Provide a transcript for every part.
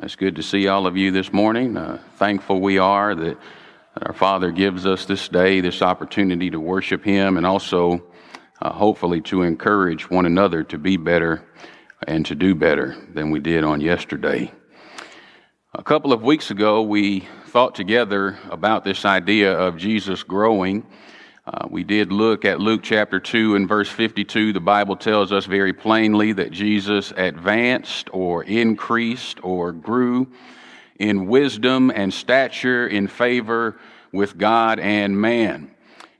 It's good to see all of you this morning. Uh, thankful we are that our Father gives us this day, this opportunity to worship Him, and also uh, hopefully to encourage one another to be better and to do better than we did on yesterday. A couple of weeks ago, we thought together about this idea of Jesus growing. Uh, we did look at Luke chapter 2 and verse 52. The Bible tells us very plainly that Jesus advanced or increased or grew in wisdom and stature in favor with God and man.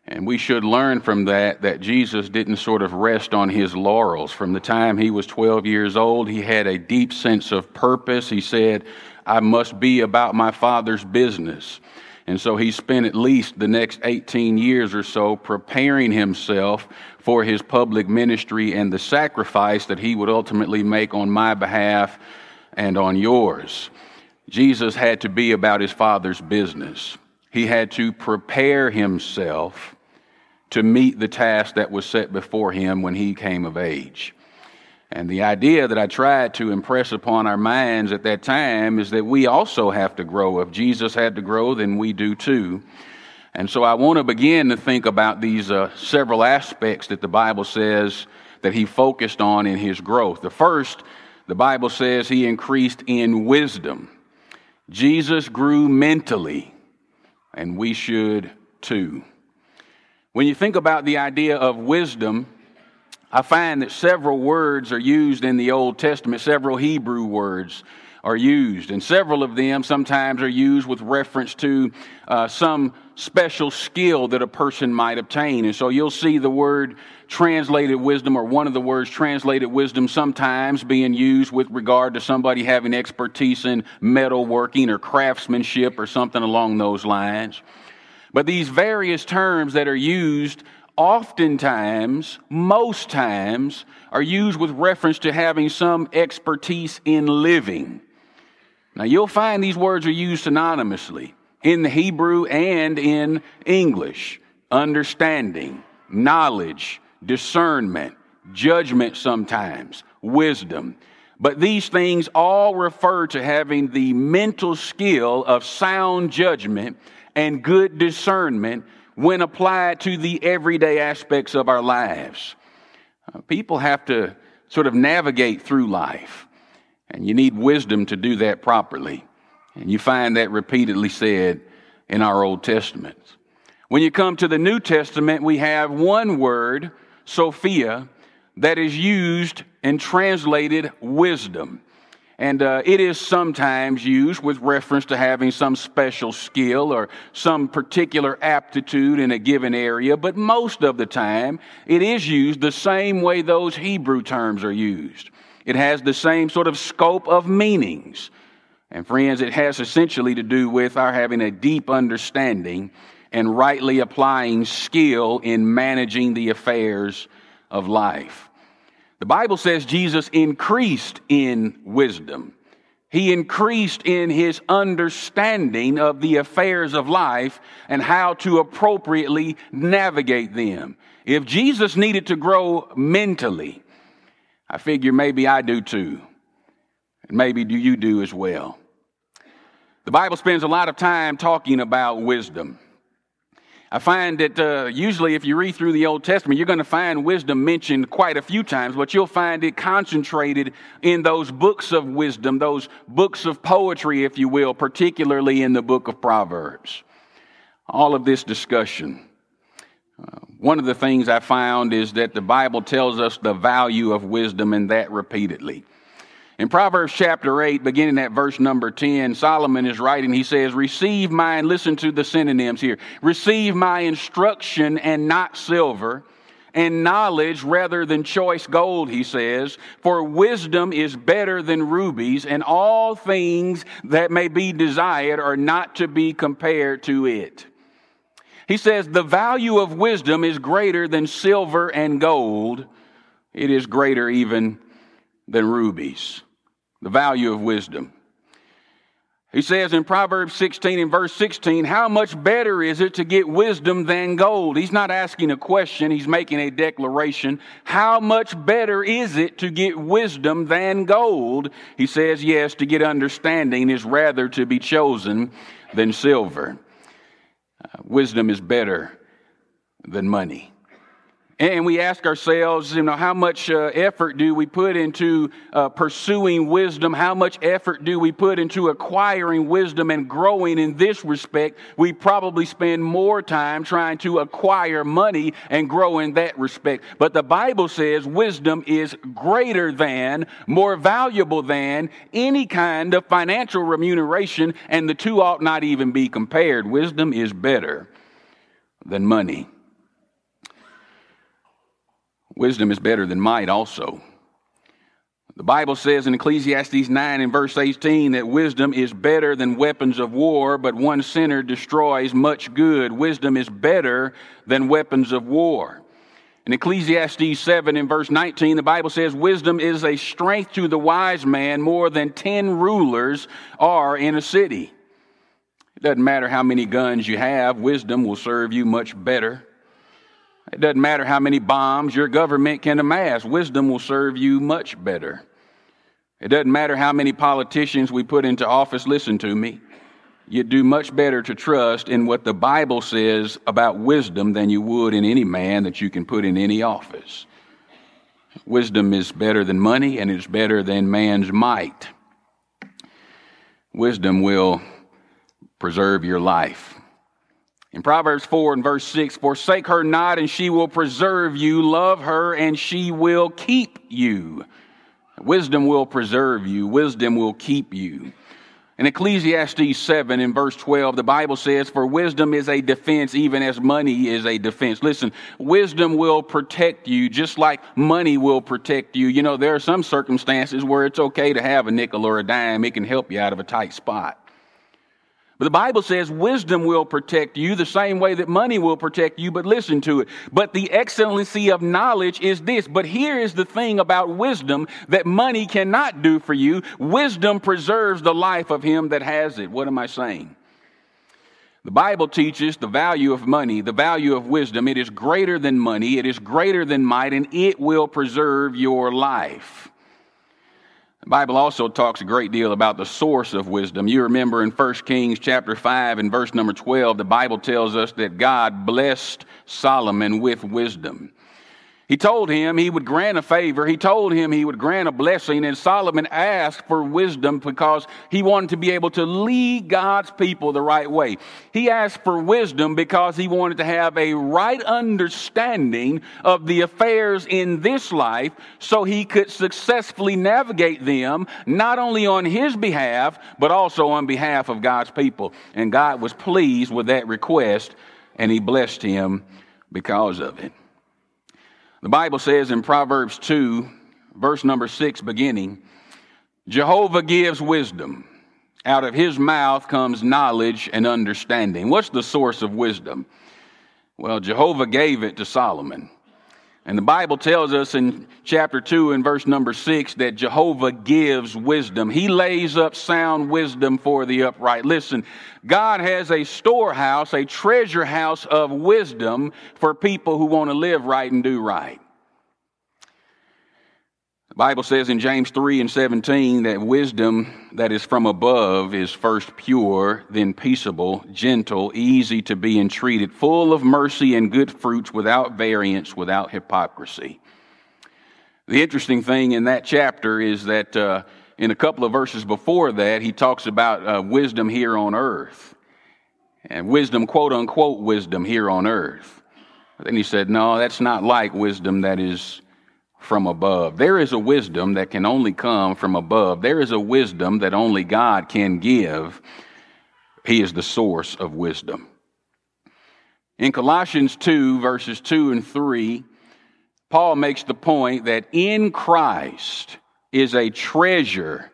And we should learn from that that Jesus didn't sort of rest on his laurels. From the time he was 12 years old, he had a deep sense of purpose. He said, I must be about my Father's business. And so he spent at least the next 18 years or so preparing himself for his public ministry and the sacrifice that he would ultimately make on my behalf and on yours. Jesus had to be about his Father's business. He had to prepare himself to meet the task that was set before him when he came of age. And the idea that I tried to impress upon our minds at that time is that we also have to grow. If Jesus had to grow, then we do too. And so I want to begin to think about these uh, several aspects that the Bible says that he focused on in his growth. The first, the Bible says he increased in wisdom. Jesus grew mentally, and we should too. When you think about the idea of wisdom, I find that several words are used in the Old Testament, several Hebrew words are used, and several of them sometimes are used with reference to uh, some special skill that a person might obtain. And so you'll see the word translated wisdom, or one of the words translated wisdom, sometimes being used with regard to somebody having expertise in metalworking or craftsmanship or something along those lines. But these various terms that are used oftentimes, most times, are used with reference to having some expertise in living. Now, you'll find these words are used synonymously in the Hebrew and in English understanding, knowledge, discernment, judgment sometimes, wisdom. But these things all refer to having the mental skill of sound judgment and good discernment when applied to the everyday aspects of our lives. Uh, people have to sort of navigate through life, and you need wisdom to do that properly. And you find that repeatedly said in our Old Testaments. When you come to the New Testament, we have one word, Sophia, that is used and translated wisdom. And uh, it is sometimes used with reference to having some special skill or some particular aptitude in a given area, but most of the time it is used the same way those Hebrew terms are used. It has the same sort of scope of meanings. And friends, it has essentially to do with our having a deep understanding and rightly applying skill in managing the affairs of life. The Bible says Jesus increased in wisdom. He increased in his understanding of the affairs of life and how to appropriately navigate them. If Jesus needed to grow mentally, I figure maybe I do too. And maybe do you do as well. The Bible spends a lot of time talking about wisdom. I find that uh, usually, if you read through the Old Testament, you're going to find wisdom mentioned quite a few times, but you'll find it concentrated in those books of wisdom, those books of poetry, if you will, particularly in the book of Proverbs. All of this discussion. Uh, one of the things I found is that the Bible tells us the value of wisdom, and that repeatedly. In Proverbs chapter 8, beginning at verse number 10, Solomon is writing, he says, Receive my, listen to the synonyms here, receive my instruction and not silver, and knowledge rather than choice gold, he says, for wisdom is better than rubies, and all things that may be desired are not to be compared to it. He says, The value of wisdom is greater than silver and gold, it is greater even than rubies the value of wisdom. He says in Proverbs 16 and verse 16, how much better is it to get wisdom than gold? He's not asking a question, he's making a declaration. How much better is it to get wisdom than gold? He says, yes, to get understanding is rather to be chosen than silver. Uh, wisdom is better than money. And we ask ourselves, you know, how much uh, effort do we put into uh, pursuing wisdom? How much effort do we put into acquiring wisdom and growing in this respect? We probably spend more time trying to acquire money and grow in that respect. But the Bible says wisdom is greater than, more valuable than any kind of financial remuneration, and the two ought not even be compared. Wisdom is better than money. Wisdom is better than might also. The Bible says in Ecclesiastes 9 and verse 18 that wisdom is better than weapons of war, but one sinner destroys much good. Wisdom is better than weapons of war. In Ecclesiastes 7 and verse 19, the Bible says, Wisdom is a strength to the wise man more than 10 rulers are in a city. It doesn't matter how many guns you have, wisdom will serve you much better. It doesn't matter how many bombs your government can amass, wisdom will serve you much better. It doesn't matter how many politicians we put into office, listen to me. You'd do much better to trust in what the Bible says about wisdom than you would in any man that you can put in any office. Wisdom is better than money and it's better than man's might. Wisdom will preserve your life. In Proverbs 4 and verse 6, forsake her not and she will preserve you. Love her and she will keep you. Wisdom will preserve you. Wisdom will keep you. In Ecclesiastes 7 in verse 12, the Bible says, For wisdom is a defense even as money is a defense. Listen, wisdom will protect you just like money will protect you. You know, there are some circumstances where it's okay to have a nickel or a dime. It can help you out of a tight spot. But the Bible says wisdom will protect you the same way that money will protect you, but listen to it. But the excellency of knowledge is this. But here is the thing about wisdom that money cannot do for you. Wisdom preserves the life of him that has it. What am I saying? The Bible teaches the value of money, the value of wisdom. It is greater than money, it is greater than might, and it will preserve your life. The Bible also talks a great deal about the source of wisdom. You remember in 1 Kings chapter 5 and verse number 12, the Bible tells us that God blessed Solomon with wisdom. He told him he would grant a favor. He told him he would grant a blessing. And Solomon asked for wisdom because he wanted to be able to lead God's people the right way. He asked for wisdom because he wanted to have a right understanding of the affairs in this life so he could successfully navigate them, not only on his behalf, but also on behalf of God's people. And God was pleased with that request and he blessed him because of it. The Bible says in Proverbs 2, verse number 6, beginning, Jehovah gives wisdom. Out of his mouth comes knowledge and understanding. What's the source of wisdom? Well, Jehovah gave it to Solomon. And the Bible tells us in chapter 2 and verse number 6 that Jehovah gives wisdom. He lays up sound wisdom for the upright. Listen, God has a storehouse, a treasure house of wisdom for people who want to live right and do right. Bible says in James 3 and 17 that wisdom that is from above is first pure, then peaceable, gentle, easy to be entreated, full of mercy and good fruits, without variance, without hypocrisy. The interesting thing in that chapter is that uh, in a couple of verses before that, he talks about uh, wisdom here on earth. And wisdom, quote unquote, wisdom here on earth. then he said, no, that's not like wisdom that is from above. There is a wisdom that can only come from above. There is a wisdom that only God can give. He is the source of wisdom. In Colossians 2, verses 2 and 3, Paul makes the point that in Christ is a treasure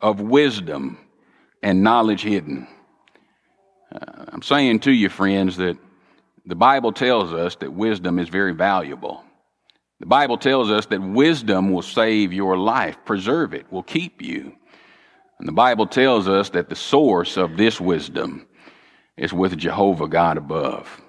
of wisdom and knowledge hidden. Uh, I'm saying to you, friends, that the Bible tells us that wisdom is very valuable. The Bible tells us that wisdom will save your life, preserve it, will keep you. And the Bible tells us that the source of this wisdom is with Jehovah God above.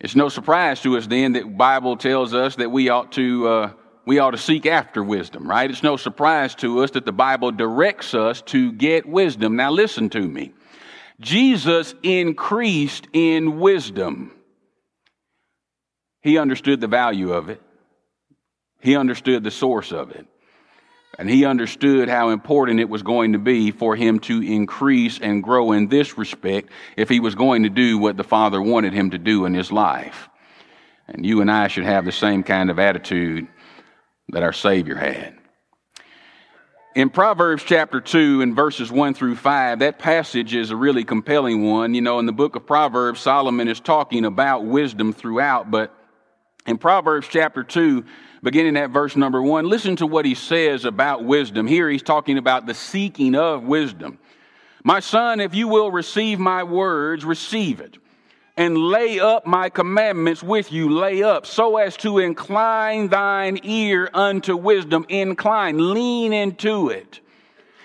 It's no surprise to us then that the Bible tells us that we ought to uh, we ought to seek after wisdom, right? It's no surprise to us that the Bible directs us to get wisdom. Now listen to me. Jesus increased in wisdom. He understood the value of it. He understood the source of it. And he understood how important it was going to be for him to increase and grow in this respect if he was going to do what the Father wanted him to do in his life. And you and I should have the same kind of attitude that our Savior had. In Proverbs chapter 2 and verses 1 through 5, that passage is a really compelling one. You know, in the book of Proverbs, Solomon is talking about wisdom throughout, but in Proverbs chapter 2, beginning at verse number 1, listen to what he says about wisdom. Here he's talking about the seeking of wisdom. My son, if you will receive my words, receive it and lay up my commandments with you, lay up, so as to incline thine ear unto wisdom. Incline, lean into it,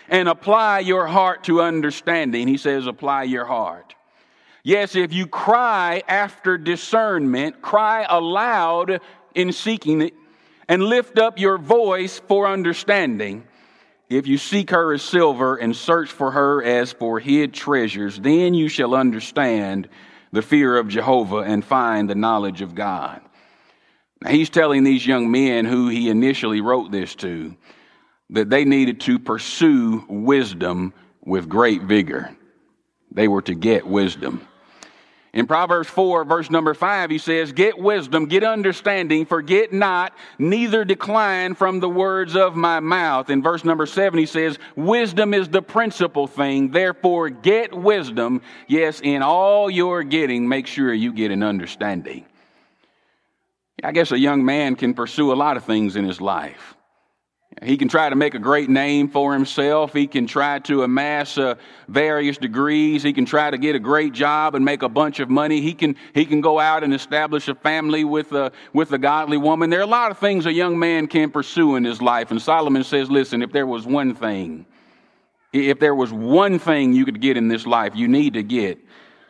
and apply your heart to understanding. He says, apply your heart. Yes, if you cry after discernment, cry aloud in seeking it, and lift up your voice for understanding. If you seek her as silver and search for her as for hid treasures, then you shall understand the fear of Jehovah and find the knowledge of God. Now, he's telling these young men who he initially wrote this to that they needed to pursue wisdom with great vigor. They were to get wisdom. In Proverbs 4, verse number 5, he says, Get wisdom, get understanding, forget not, neither decline from the words of my mouth. In verse number 7, he says, Wisdom is the principal thing, therefore get wisdom. Yes, in all you're getting, make sure you get an understanding. I guess a young man can pursue a lot of things in his life. He can try to make a great name for himself. He can try to amass uh, various degrees. He can try to get a great job and make a bunch of money. He can, he can go out and establish a family with a, with a godly woman. There are a lot of things a young man can pursue in his life. And Solomon says, listen, if there was one thing, if there was one thing you could get in this life, you need to get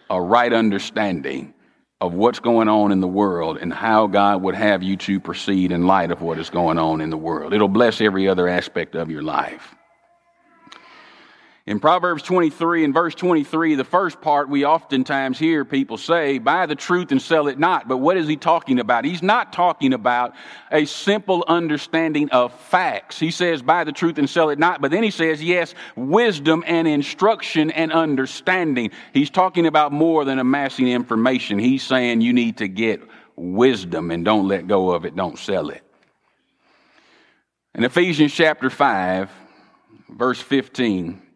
a right understanding of what's going on in the world and how God would have you to proceed in light of what is going on in the world. It'll bless every other aspect of your life. In Proverbs 23 and verse 23, the first part we oftentimes hear people say, buy the truth and sell it not. But what is he talking about? He's not talking about a simple understanding of facts. He says, buy the truth and sell it not. But then he says, yes, wisdom and instruction and understanding. He's talking about more than amassing information. He's saying you need to get wisdom and don't let go of it, don't sell it. In Ephesians chapter 5, verse 15,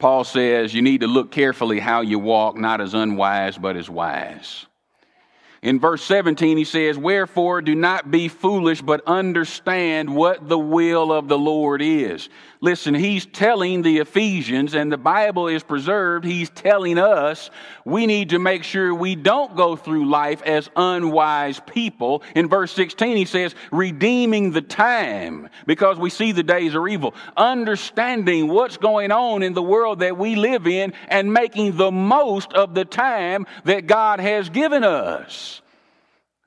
Paul says you need to look carefully how you walk, not as unwise, but as wise. In verse 17, he says, Wherefore do not be foolish, but understand what the will of the Lord is. Listen, he's telling the Ephesians, and the Bible is preserved. He's telling us we need to make sure we don't go through life as unwise people. In verse 16, he says, redeeming the time because we see the days are evil, understanding what's going on in the world that we live in, and making the most of the time that God has given us.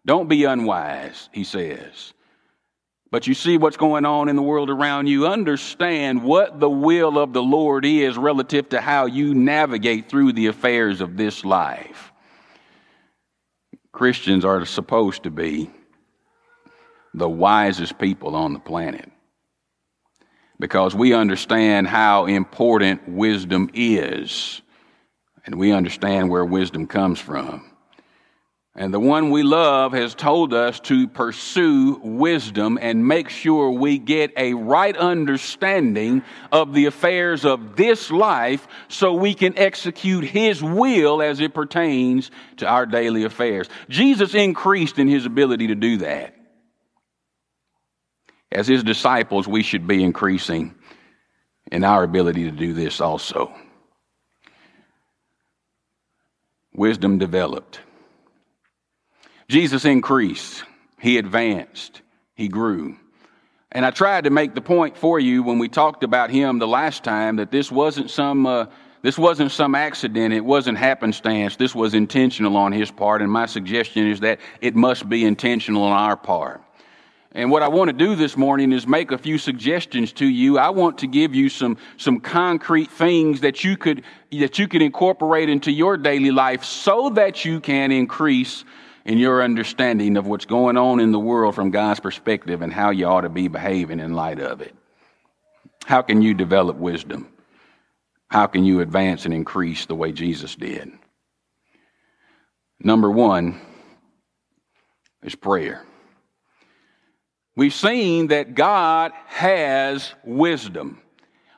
Don't be unwise, he says but you see what's going on in the world around you, understand what the will of the Lord is relative to how you navigate through the affairs of this life. Christians are supposed to be the wisest people on the planet because we understand how important wisdom is and we understand where wisdom comes from. And the one we love has told us to pursue wisdom and make sure we get a right understanding of the affairs of this life so we can execute His will as it pertains to our daily affairs. Jesus increased in His ability to do that. As His disciples, we should be increasing in our ability to do this also. Wisdom developed. Jesus increased, he advanced, he grew. And I tried to make the point for you when we talked about him the last time that this wasn't some uh, this wasn't some accident. It wasn't happenstance. This was intentional on his part. And my suggestion is that it must be intentional on our part. And what I want to do this morning is make a few suggestions to you. I want to give you some, some concrete things that you could, that you could incorporate into your daily life so that you can increase in your understanding of what's going on in the world from God's perspective and how you ought to be behaving in light of it. How can you develop wisdom? How can you advance and increase the way Jesus did? Number one is prayer. We've seen that God has wisdom.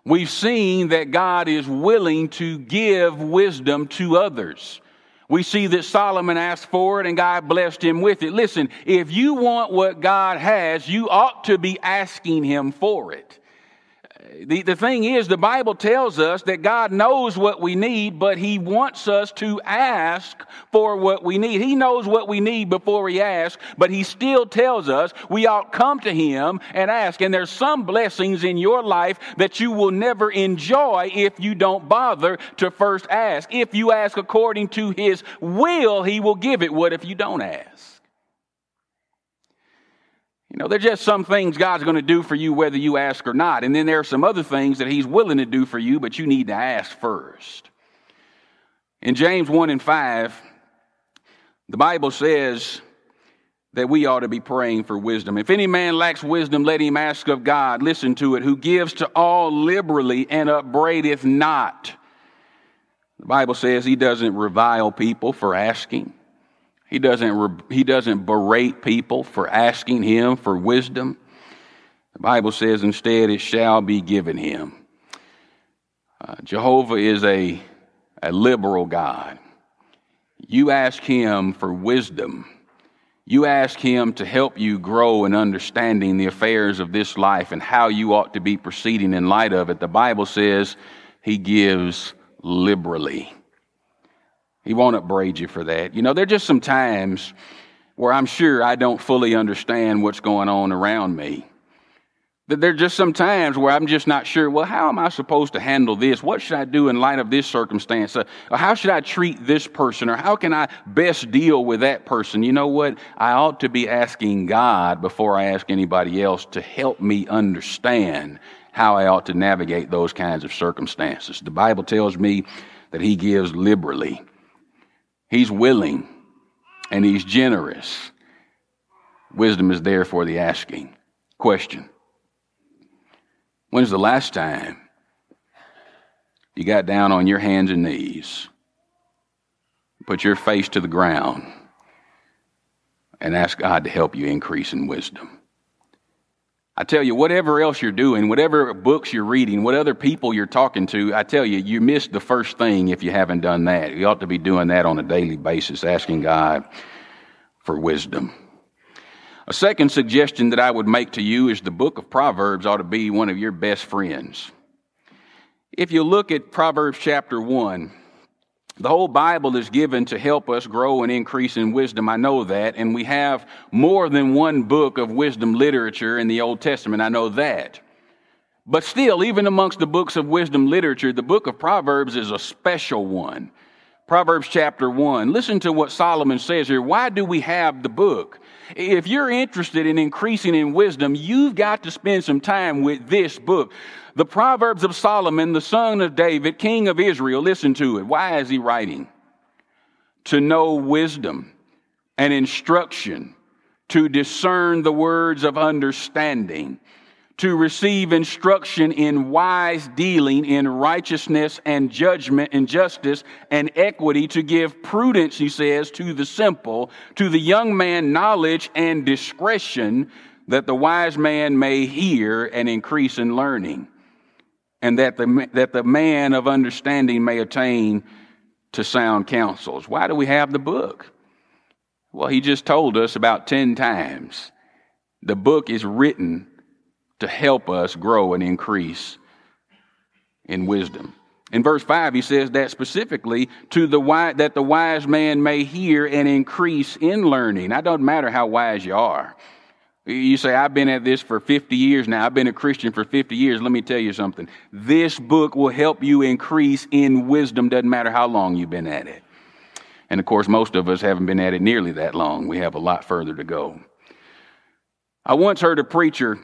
We've seen that God is willing to give wisdom to others. We see that Solomon asked for it and God blessed him with it. Listen, if you want what God has, you ought to be asking him for it. The, the thing is, the Bible tells us that God knows what we need, but He wants us to ask for what we need. He knows what we need before we ask, but He still tells us we ought come to Him and ask. And there's some blessings in your life that you will never enjoy if you don't bother to first ask. If you ask according to His will, He will give it. What if you don't ask? You know, there's just some things God's going to do for you whether you ask or not. And then there are some other things that He's willing to do for you, but you need to ask first. In James 1 and 5, the Bible says that we ought to be praying for wisdom. If any man lacks wisdom, let him ask of God. Listen to it, who gives to all liberally and upbraideth not. The Bible says he doesn't revile people for asking. He doesn't, he doesn't berate people for asking him for wisdom. The Bible says instead it shall be given him. Uh, Jehovah is a, a liberal God. You ask him for wisdom. You ask him to help you grow in understanding the affairs of this life and how you ought to be proceeding in light of it. The Bible says he gives liberally. He won't upbraid you for that. You know, there are just some times where I'm sure I don't fully understand what's going on around me. That There are just some times where I'm just not sure, well, how am I supposed to handle this? What should I do in light of this circumstance? Uh, how should I treat this person? Or how can I best deal with that person? You know what? I ought to be asking God before I ask anybody else to help me understand how I ought to navigate those kinds of circumstances. The Bible tells me that He gives liberally. He's willing and he's generous. Wisdom is there for the asking. Question When's the last time you got down on your hands and knees, put your face to the ground, and asked God to help you increase in wisdom? I tell you, whatever else you're doing, whatever books you're reading, what other people you're talking to, I tell you, you missed the first thing if you haven't done that. You ought to be doing that on a daily basis, asking God for wisdom. A second suggestion that I would make to you is the book of Proverbs ought to be one of your best friends. If you look at Proverbs chapter 1, the whole Bible is given to help us grow and increase in wisdom. I know that. And we have more than one book of wisdom literature in the Old Testament. I know that. But still, even amongst the books of wisdom literature, the book of Proverbs is a special one. Proverbs chapter 1. Listen to what Solomon says here. Why do we have the book? If you're interested in increasing in wisdom, you've got to spend some time with this book. The Proverbs of Solomon, the son of David, king of Israel, listen to it. Why is he writing? To know wisdom and instruction, to discern the words of understanding, to receive instruction in wise dealing, in righteousness and judgment and justice and equity, to give prudence, he says, to the simple, to the young man knowledge and discretion, that the wise man may hear and increase in learning and that the, that the man of understanding may attain to sound counsels. Why do we have the book? Well, he just told us about 10 times. The book is written to help us grow and increase in wisdom. In verse 5, he says that specifically to the wise, that the wise man may hear and increase in learning. It doesn't matter how wise you are. You say, I've been at this for 50 years now. I've been a Christian for 50 years. Let me tell you something. This book will help you increase in wisdom, doesn't matter how long you've been at it. And of course, most of us haven't been at it nearly that long. We have a lot further to go. I once heard a preacher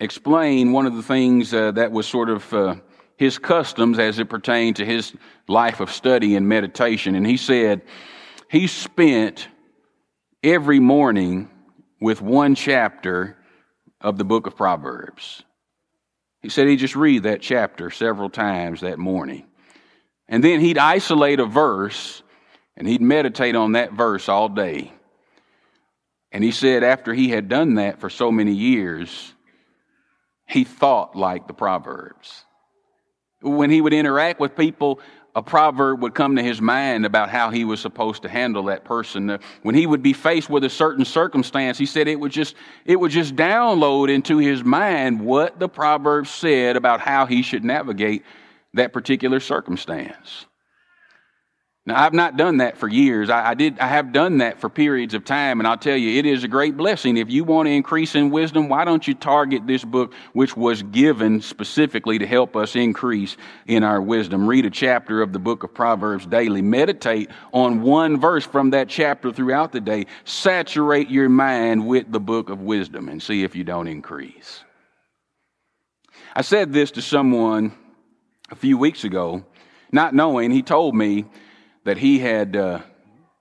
explain one of the things uh, that was sort of uh, his customs as it pertained to his life of study and meditation. And he said he spent every morning with one chapter of the book of Proverbs. He said he'd just read that chapter several times that morning. And then he'd isolate a verse and he'd meditate on that verse all day. And he said after he had done that for so many years, he thought like the Proverbs. When he would interact with people, a proverb would come to his mind about how he was supposed to handle that person. When he would be faced with a certain circumstance, he said it would just, it would just download into his mind what the proverb said about how he should navigate that particular circumstance. Now, I've not done that for years. I, I, did, I have done that for periods of time, and I'll tell you, it is a great blessing. If you want to increase in wisdom, why don't you target this book, which was given specifically to help us increase in our wisdom? Read a chapter of the book of Proverbs daily. Meditate on one verse from that chapter throughout the day. Saturate your mind with the book of wisdom and see if you don't increase. I said this to someone a few weeks ago, not knowing, he told me, that he had, uh,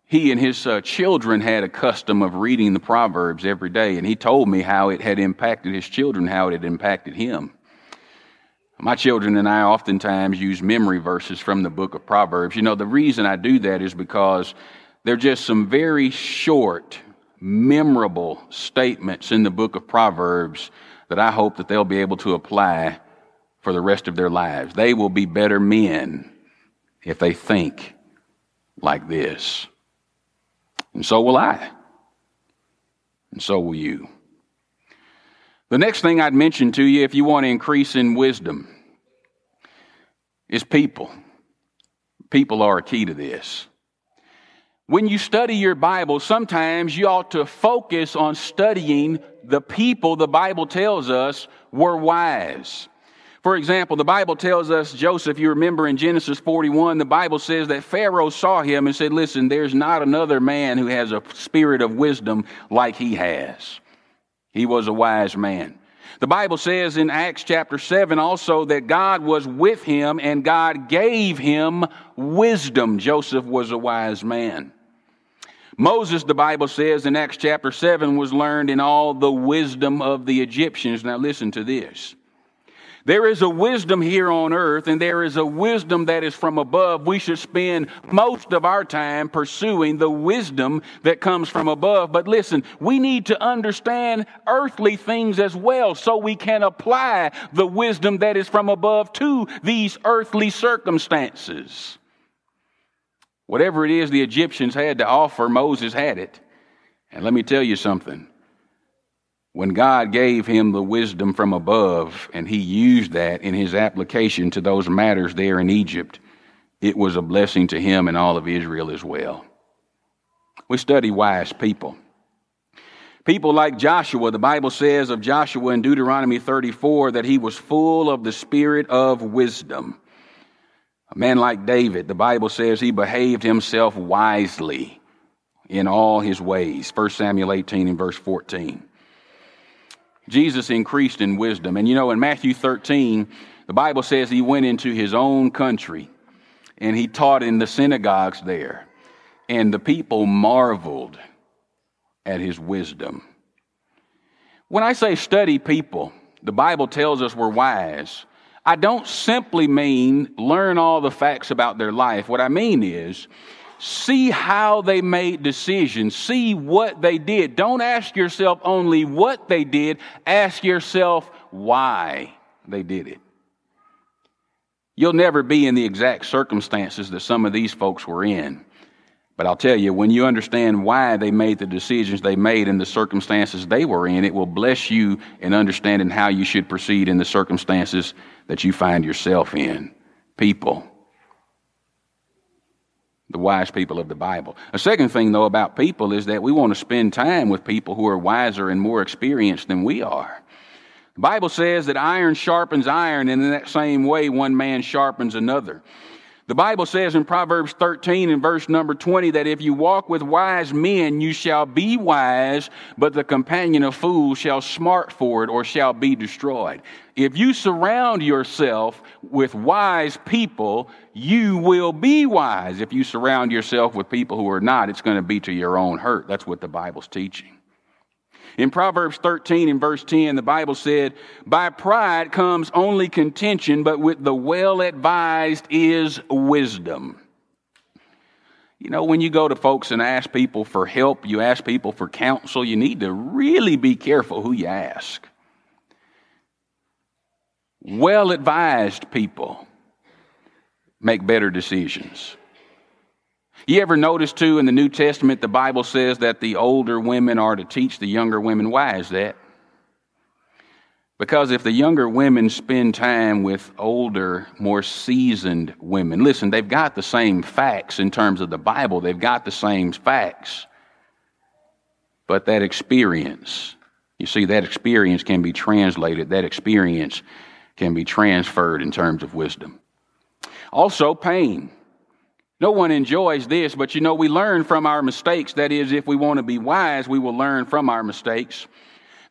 he and his uh, children had a custom of reading the Proverbs every day, and he told me how it had impacted his children, how it had impacted him. My children and I oftentimes use memory verses from the book of Proverbs. You know, the reason I do that is because they're just some very short, memorable statements in the book of Proverbs that I hope that they'll be able to apply for the rest of their lives. They will be better men if they think like this. And so will I. And so will you. The next thing I'd mention to you, if you want to increase in wisdom, is people. People are a key to this. When you study your Bible, sometimes you ought to focus on studying the people the Bible tells us were wise. For example, the Bible tells us, Joseph, you remember in Genesis 41, the Bible says that Pharaoh saw him and said, Listen, there's not another man who has a spirit of wisdom like he has. He was a wise man. The Bible says in Acts chapter 7 also that God was with him and God gave him wisdom. Joseph was a wise man. Moses, the Bible says in Acts chapter 7, was learned in all the wisdom of the Egyptians. Now listen to this. There is a wisdom here on earth, and there is a wisdom that is from above. We should spend most of our time pursuing the wisdom that comes from above. But listen, we need to understand earthly things as well so we can apply the wisdom that is from above to these earthly circumstances. Whatever it is the Egyptians had to offer, Moses had it. And let me tell you something when God gave him the wisdom from above and he used that in his application to those matters there in Egypt, it was a blessing to him and all of Israel as well. We study wise people. People like Joshua, the Bible says of Joshua in Deuteronomy 34 that he was full of the spirit of wisdom. A man like David, the Bible says he behaved himself wisely in all his ways. 1 Samuel 18 and verse 14. Jesus increased in wisdom. And you know, in Matthew 13, the Bible says he went into his own country and he taught in the synagogues there. And the people marveled at his wisdom. When I say study people, the Bible tells us we're wise. I don't simply mean learn all the facts about their life. What I mean is, See how they made decisions. See what they did. Don't ask yourself only what they did, ask yourself why they did it. You'll never be in the exact circumstances that some of these folks were in. But I'll tell you, when you understand why they made the decisions they made in the circumstances they were in, it will bless you in understanding how you should proceed in the circumstances that you find yourself in. People the wise people of the Bible. A second thing, though, about people is that we want to spend time with people who are wiser and more experienced than we are. The Bible says that iron sharpens iron, and in that same way, one man sharpens another. The Bible says in Proverbs 13 and verse number 20 that if you walk with wise men, you shall be wise, but the companion of fools shall smart for it or shall be destroyed. If you surround yourself with wise people, you will be wise. If you surround yourself with people who are not, it's going to be to your own hurt. That's what the Bible's teaching. In Proverbs 13 and verse 10, the Bible said, By pride comes only contention, but with the well advised is wisdom. You know, when you go to folks and ask people for help, you ask people for counsel, you need to really be careful who you ask. Well advised people make better decisions. You ever notice, too, in the New Testament, the Bible says that the older women are to teach the younger women. Why is that? Because if the younger women spend time with older, more seasoned women, listen, they've got the same facts in terms of the Bible, they've got the same facts. But that experience, you see, that experience can be translated, that experience can be transferred in terms of wisdom. Also, pain. No one enjoys this, but you know, we learn from our mistakes. That is, if we want to be wise, we will learn from our mistakes.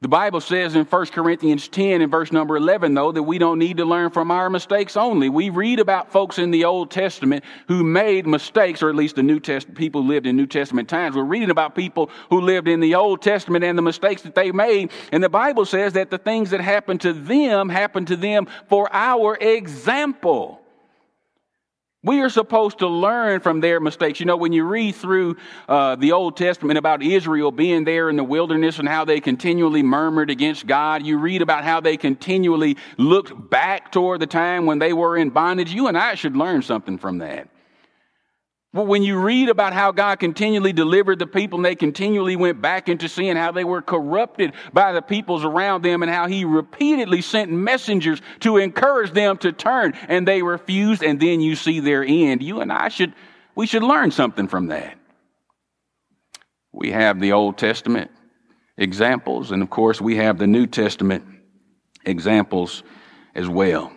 The Bible says in 1 Corinthians 10 and verse number 11, though, that we don't need to learn from our mistakes only. We read about folks in the Old Testament who made mistakes, or at least the New Testament people lived in New Testament times. We're reading about people who lived in the Old Testament and the mistakes that they made. And the Bible says that the things that happened to them happened to them for our example. We are supposed to learn from their mistakes. You know, when you read through uh, the Old Testament about Israel being there in the wilderness and how they continually murmured against God, you read about how they continually looked back toward the time when they were in bondage. You and I should learn something from that. Well, when you read about how God continually delivered the people and they continually went back into sin, how they were corrupted by the peoples around them, and how He repeatedly sent messengers to encourage them to turn, and they refused, and then you see their end. You and I should, we should learn something from that. We have the Old Testament examples, and of course, we have the New Testament examples as well.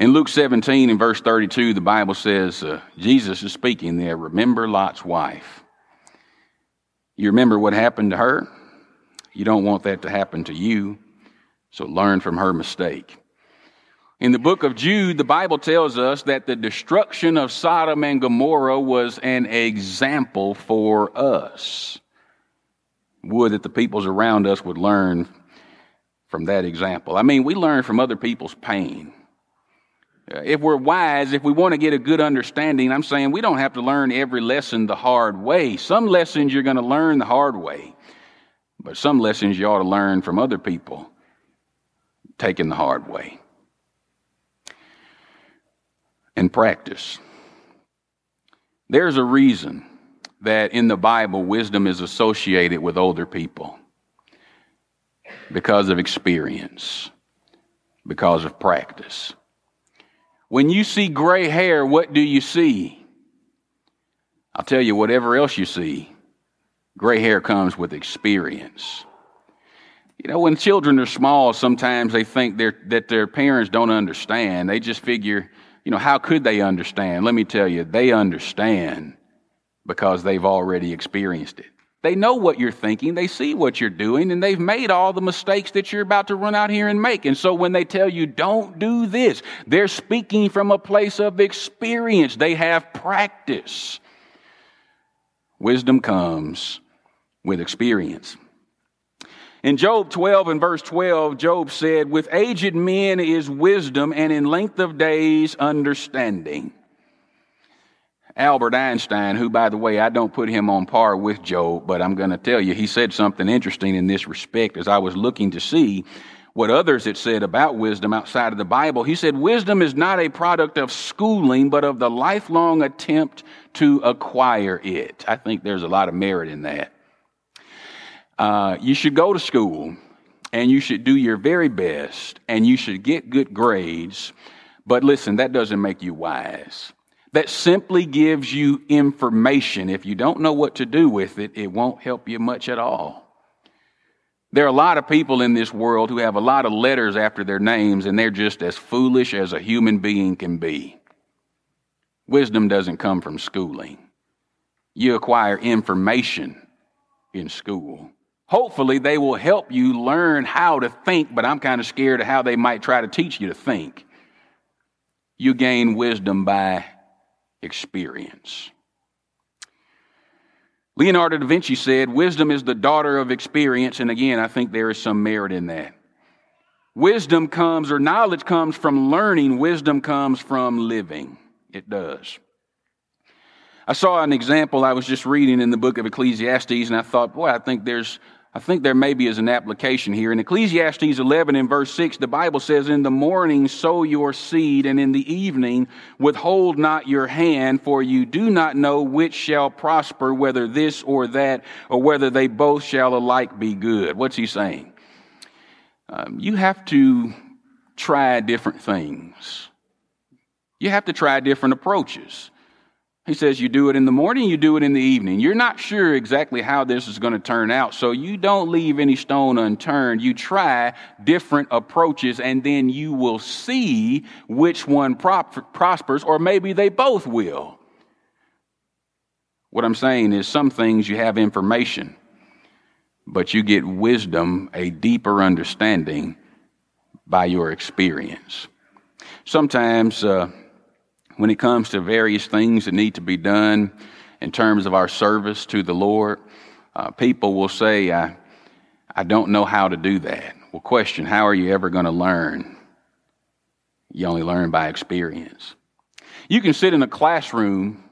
In Luke 17 and verse 32, the Bible says, uh, Jesus is speaking there. Remember Lot's wife. You remember what happened to her? You don't want that to happen to you, so learn from her mistake. In the book of Jude, the Bible tells us that the destruction of Sodom and Gomorrah was an example for us. Would that the peoples around us would learn from that example. I mean, we learn from other people's pain if we're wise, if we want to get a good understanding, I'm saying we don't have to learn every lesson the hard way. Some lessons you're going to learn the hard way, but some lessons you ought to learn from other people taking the hard way. And practice. There's a reason that in the Bible wisdom is associated with older people because of experience, because of practice. When you see gray hair, what do you see? I'll tell you, whatever else you see, gray hair comes with experience. You know, when children are small, sometimes they think that their parents don't understand. They just figure, you know, how could they understand? Let me tell you, they understand because they've already experienced it. They know what you're thinking, they see what you're doing, and they've made all the mistakes that you're about to run out here and make. And so when they tell you, don't do this, they're speaking from a place of experience. They have practice. Wisdom comes with experience. In Job 12 and verse 12, Job said, With aged men is wisdom, and in length of days, understanding. Albert Einstein, who, by the way, I don't put him on par with Job, but I'm going to tell you, he said something interesting in this respect as I was looking to see what others had said about wisdom outside of the Bible. He said, Wisdom is not a product of schooling, but of the lifelong attempt to acquire it. I think there's a lot of merit in that. Uh, you should go to school and you should do your very best and you should get good grades, but listen, that doesn't make you wise. That simply gives you information. If you don't know what to do with it, it won't help you much at all. There are a lot of people in this world who have a lot of letters after their names, and they're just as foolish as a human being can be. Wisdom doesn't come from schooling. You acquire information in school. Hopefully, they will help you learn how to think, but I'm kind of scared of how they might try to teach you to think. You gain wisdom by experience. Leonardo da Vinci said, Wisdom is the daughter of experience. And again, I think there is some merit in that. Wisdom comes, or knowledge comes from learning, wisdom comes from living. It does. I saw an example I was just reading in the book of Ecclesiastes, and I thought, boy, I think there's I think there maybe is an application here. In Ecclesiastes 11 and verse 6, the Bible says, In the morning sow your seed, and in the evening withhold not your hand, for you do not know which shall prosper, whether this or that, or whether they both shall alike be good. What's he saying? Um, you have to try different things. You have to try different approaches. He says you do it in the morning, you do it in the evening. You're not sure exactly how this is going to turn out, so you don't leave any stone unturned. You try different approaches, and then you will see which one prop- prospers, or maybe they both will. What I'm saying is, some things you have information, but you get wisdom, a deeper understanding by your experience. Sometimes, uh, when it comes to various things that need to be done in terms of our service to the Lord, uh, people will say, I, I don't know how to do that. Well, question, how are you ever going to learn? You only learn by experience. You can sit in a classroom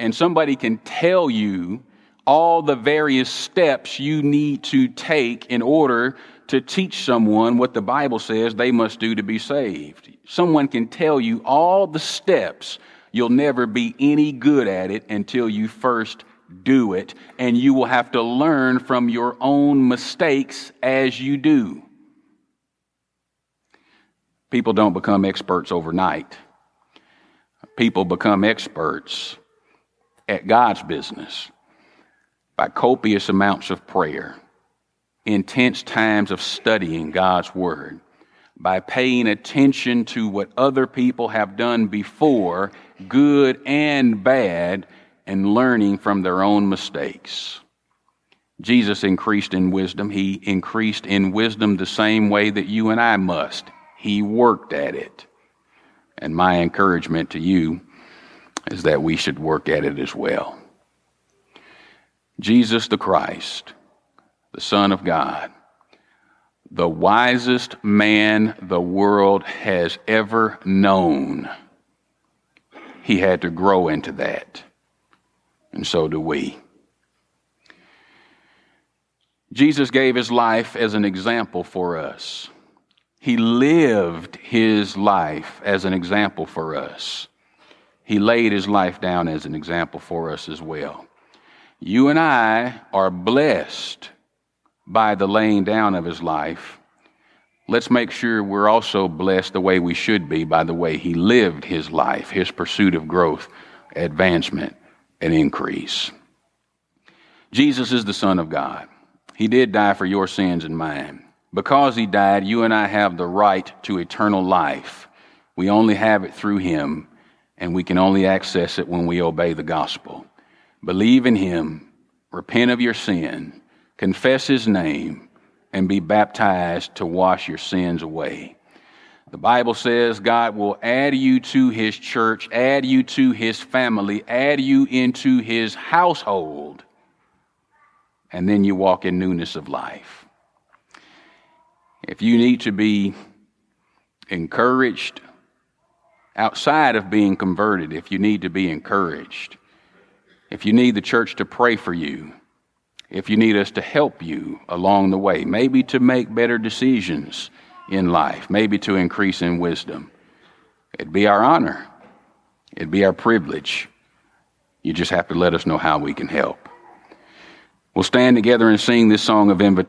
and somebody can tell you all the various steps you need to take in order to teach someone what the Bible says they must do to be saved. Someone can tell you all the steps. You'll never be any good at it until you first do it, and you will have to learn from your own mistakes as you do. People don't become experts overnight. People become experts at God's business by copious amounts of prayer intense times of studying God's Word, by paying attention to what other people have done before, good and bad, and learning from their own mistakes. Jesus increased in wisdom. He increased in wisdom the same way that you and I must. He worked at it. And my encouragement to you is that we should work at it as well. Jesus the Christ the Son of God, the wisest man the world has ever known. He had to grow into that. And so do we. Jesus gave his life as an example for us. He lived his life as an example for us. He laid his life down as an example for us as well. You and I are blessed by the laying down of his life, let's make sure we're also blessed the way we should be by the way he lived his life, his pursuit of growth, advancement, and increase. Jesus is the Son of God. He did die for your sins and mine. Because he died, you and I have the right to eternal life. We only have it through him, and we can only access it when we obey the gospel. Believe in him, repent of your sin, confess his name, and be baptized to wash your sins away. The Bible says God will add you to his church, add you to his family, add you into his household, and then you walk in newness of life. If you need to be encouraged outside of being converted, if you need to be encouraged, if you need the church to pray for you, if you need us to help you along the way, maybe to make better decisions in life, maybe to increase in wisdom. It'd be our honor, it'd be our privilege. You just have to let us know how we can help. We'll stand together and sing this song of invitation.